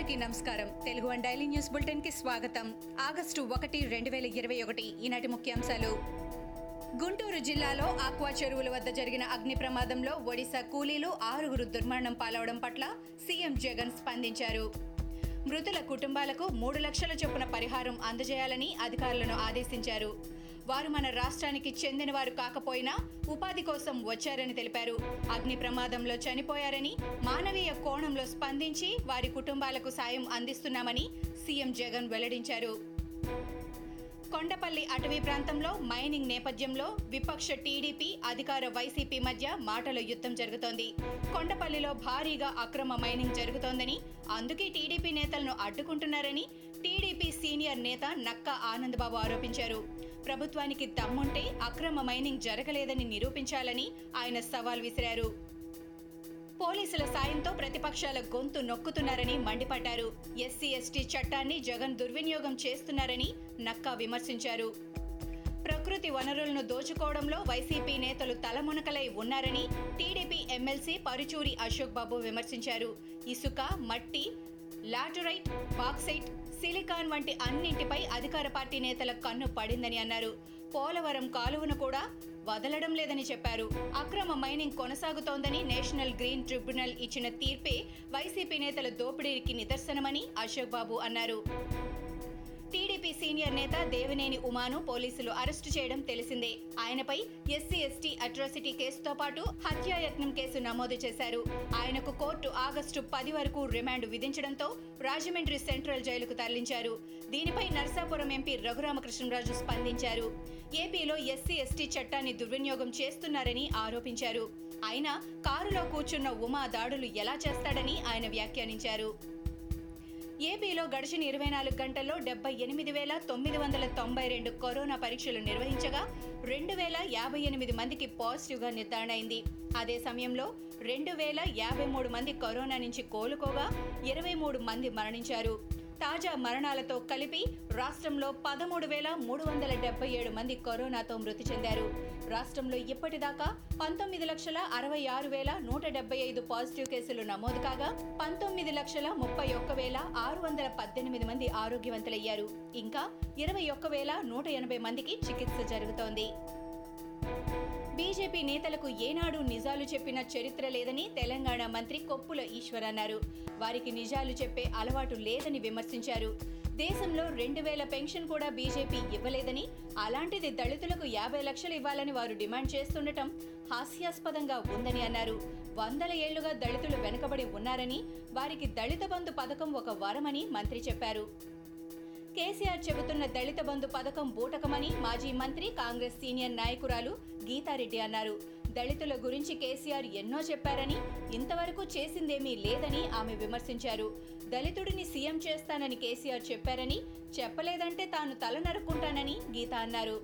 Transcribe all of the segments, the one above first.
అందరికీ నమస్కారం. Telugu one daily news బులెటిన్కి స్వాగతం. ఆగస్టు ఒకటి రెండు వేల ఇరవై ఒకటి ఈనాటి ముఖ్యాంశాలు. గుంటూరు జిల్లాలో ఆక్వా చెరువుల వద్ద జరిగిన అగ్ని ప్రమాదంలో ఒడిశా కూలీలు ఆరుగురు దుర్మరణం పాలవడం పట్ల సీఎం జగన్ స్పందించారు. మృతుల కుటుంబాలకు మూడు లక్షల చొప్పున పరిహారం అందజేయాలని అధికారులను ఆదేశించారు. వారు మన రాష్ట్రానికి చెందినవారు కాకపోయినా ఉపాధి కోసం వచ్చారని తెలిపారు. అగ్ని ప్రమాదంలో చనిపోయారని మానవీయ కోణంలో స్పందించి వారి కుటుంబాలకు సాయం అందిస్తున్నామని సీఎం జగన్ వెల్లడించారు. కొండపల్లి అటవీ ప్రాంతంలో మైనింగ్ నేపథ్యంలో విపక్ష టీడీపీ అధికార వైసీపీ మధ్య మాటల యుద్ధం జరుగుతోంది. కొండపల్లిలో భారీగా అక్రమ మైనింగ్ జరుగుతోందని అందుకే టీడీపీ నేతలను అడ్డుకుంటున్నారని టీడీపీ సీనియర్ నేత నక్కా ఆనందబాబు ఆరోపించారు. ప్రభుత్వానికి దమ్ముంటే అక్రమ మైనింగ్ జరగలేదని నిరూపించాలని ఆయన సవాల్ విసిరారు. పోలీసుల సాయంతో ప్రతిపక్షాల గొంతు నొక్కుతున్నారని మండిపడ్డారు. ఎస్సీ ఎస్టీ చట్టాన్ని జగన్ దుర్వినియోగం చేస్తున్నారని నక్కా విమర్శించారు. ప్రకృతి వనరులను దోచుకోవడంలో వైసీపీ నేతలు తలమునకలై ఉన్నారని టీడీపీ ఎమ్మెల్సీ పరుచూరి అశోక్ బాబు విమర్శించారు. ఇసుక మట్టి లాటరైట్ బాక్సైట్ సిలికాన్ వంటి అన్నింటిపై అధికార పార్టీ నేతల కన్ను పడిందని అన్నారు. పోలవరం కాలువను కూడా వదలడం లేదని చెప్పారు. అక్రమ మైనింగ్ కొనసాగుతోందని నేషనల్ గ్రీన్ ట్రిబ్యునల్ ఇచ్చిన తీర్పే వైసీపీ నేతల దోపిడీకి నిదర్శనమని అశోక్ బాబు అన్నారు. వైసీపీ సీనియర్ నేత దేవినేని ఉమాను పోలీసులు అరెస్టు చేయడం తెలిసిందే. ఆయనపై ఎస్సీ ఎస్టీ అట్రాసిటీ కేసుతో పాటు హత్యాయత్నం కేసు నమోదు చేశారు. ఆయనకు కోర్టు ఆగస్టు పది వరకు రిమాండ్ విధించడంతో రాజమండ్రి సెంట్రల్ జైలుకు తరలించారు. దీనిపై నర్సాపురం ఎంపీ రఘురామకృష్ణరాజు స్పందించారు. ఏపీలో ఎస్సీ ఎస్టీ చట్టాన్ని దుర్వినియోగం చేస్తున్నారని ఆరోపించారు. అయినా కారులో కూర్చున్న ఉమా దాడులు ఎలా చేస్తాడని ఆయన వ్యాఖ్యానించారు. ఏపీలో గడిచిన ఇరవై నాలుగు గంటల్లో డెబ్బై ఎనిమిది వేల తొమ్మిది వందల తొంభై రెండు కరోనా పరీక్షలు నిర్వహించగా రెండు వేల యాభై ఎనిమిది మందికి పాజిటివ్గా నిర్ధారణ అయింది అదే సమయంలో రెండు వేల యాభై మూడు మంది కరోనా నుంచి కోలుకోగా ఇరవై మూడు మంది మరణించారు. తాజా మరణాలతో కలిపి రాష్ట్రంలో పదమూడు వేల మూడు వందల డెబ్బై ఏడు మంది కరోనాతో మృతి చెందారు. రాష్ట్రంలో ఇప్పటిదాకా పంతొమ్మిది లక్షల అరవై ఆరు వేల నూట డెబ్బై ఐదు పాజిటివ్ కేసులు నమోదు కాగా పంతొమ్మిది లక్షల ముప్పై ఒక్క వేల ఆరు వందల పద్దెనిమిది మంది ఆరోగ్యవంతులయ్యారు. ఇంకా ఇరవై ఒక్క వేల నూట ఎనభై మందికి చికిత్స జరుగుతోంది. బీజేపీ నేతలకు ఏనాడు నిజాలు చెప్పిన చరిత్ర లేదని తెలంగాణ మంత్రి కొప్పుల ఈశ్వర్ అన్నారు. వారికి నిజాలు చెప్పే అలవాటు లేదని విమర్శించారు. దేశంలో రెండు వేల పెన్షన్ కూడా బీజేపీ ఇవ్వలేదని అలాంటిది దళితులకు యాభై లక్షలు ఇవ్వాలని వారు డిమాండ్ చేస్తుండటం హాస్యాస్పదంగా ఉందని అన్నారు. వందల ఏళ్ళుగా దళితులు వెనుకబడి ఉన్నారని వారికి దళిత బంధు పథకం ఒక వరమని మంత్రి చెప్పారు. కేసీఆర్ చెబుతున్న దళిత బంధు పథకం బూటకమని మాజీ మంత్రి కాంగ్రెస్ సీనియర్ నాయకురాలు గీతారెడ్డి అన్నారు. దళితుల గురించి కేసీఆర్ ఎన్నో చెప్పారని ఇంతవరకు చేసిందేమీ లేదని ఆమె విమర్శించారు. దళితుడిని సీఎం చేస్తానని కేసీఆర్ చెప్పారని చెప్పలేదంటే తాను తల నరుక్కుంటానని గీత అన్నారు.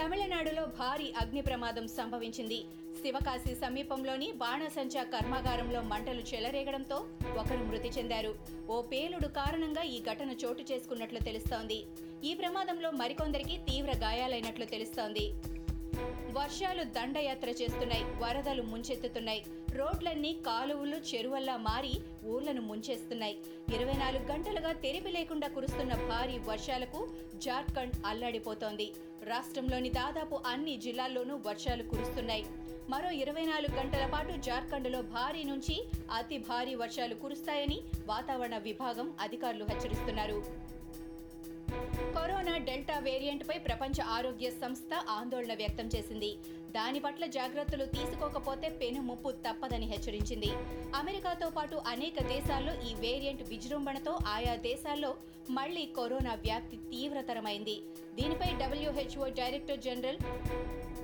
తమిళనాడులో భారీ అగ్ని ప్రమాదం సంభవించింది. శివకాశి సమీపంలోని బాణసంచా కర్మాగారంలో మంటలు చెలరేగడంతో ఒకరు మృతి చెందారు. ఓ పేలుడు కారణంగా ఈ ఘటన చోటు చేసుకున్నట్లు తెలుస్తోంది. ఈ ప్రమాదంలో మరికొందరికి తీవ్ర గాయాలైనట్లు తెలుస్తోంది. వర్షాలు దండయాత్ర చేస్తున్నాయి వరదలు ముంచెత్తుతున్నాయి. రోడ్లన్నీ కాలువలు చెరువల్లా మారి ఊర్లను ముంచేస్తున్నాయి. ఇరవై నాలుగు గంటలుగా తెరిపి లేకుండా కురుస్తున్న భారీ వర్షాలకు జార్ఖండ్ అల్లాడిపోతోంది. రాష్ట్రంలోని దాదాపు అన్ని జిల్లాల్లోనూ వర్షాలు కురుస్తున్నాయి. మరో ఇరవై నాలుగు గంటల పాటు జార్ఖండ్లో భారీ నుంచి అతి భారీ వర్షాలు కురుస్తాయని వాతావరణ విభాగం అధికారులు హెచ్చరిస్తున్నారు. డెల్టా వేరియంట్పై ప్రపంచ ఆరోగ్య సంస్థ ఆందోళన వ్యక్తం చేసింది. దాని పట్ల జాగ్రత్తలు తీసుకోకపోతే పెను ముప్పు తప్పదని హెచ్చరించింది. అమెరికాతో పాటు అనేక దేశాల్లో ఈ వేరియంట్ విజృంభణతో ఆయా దేశాల్లో మళ్ళీ కరోనా వ్యాప్తి తీవ్రతరమైంది. దీనిపై WHO director general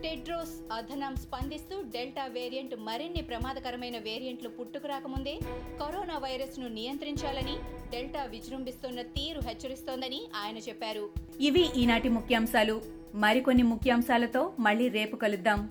Tedros Adhanom స్పందిస్తూ డెల్టా వేరియంట్ మరిన్ని ప్రమాదకరమైన వేరియంట్లు పుట్టుకురాకముందే కరోనా వైరస్ను నియంత్రించాలని డెల్టా విజృంభిస్తున్న తీరు హెచ్చరిస్తోందని ఆయన చెప్పారు. ఇవి ఈనాటి ముఖ్యాంశాలు. మరికొన్ని ముఖ్యాంశాలతో మళ్ళీ రేపు కలుద్దాం.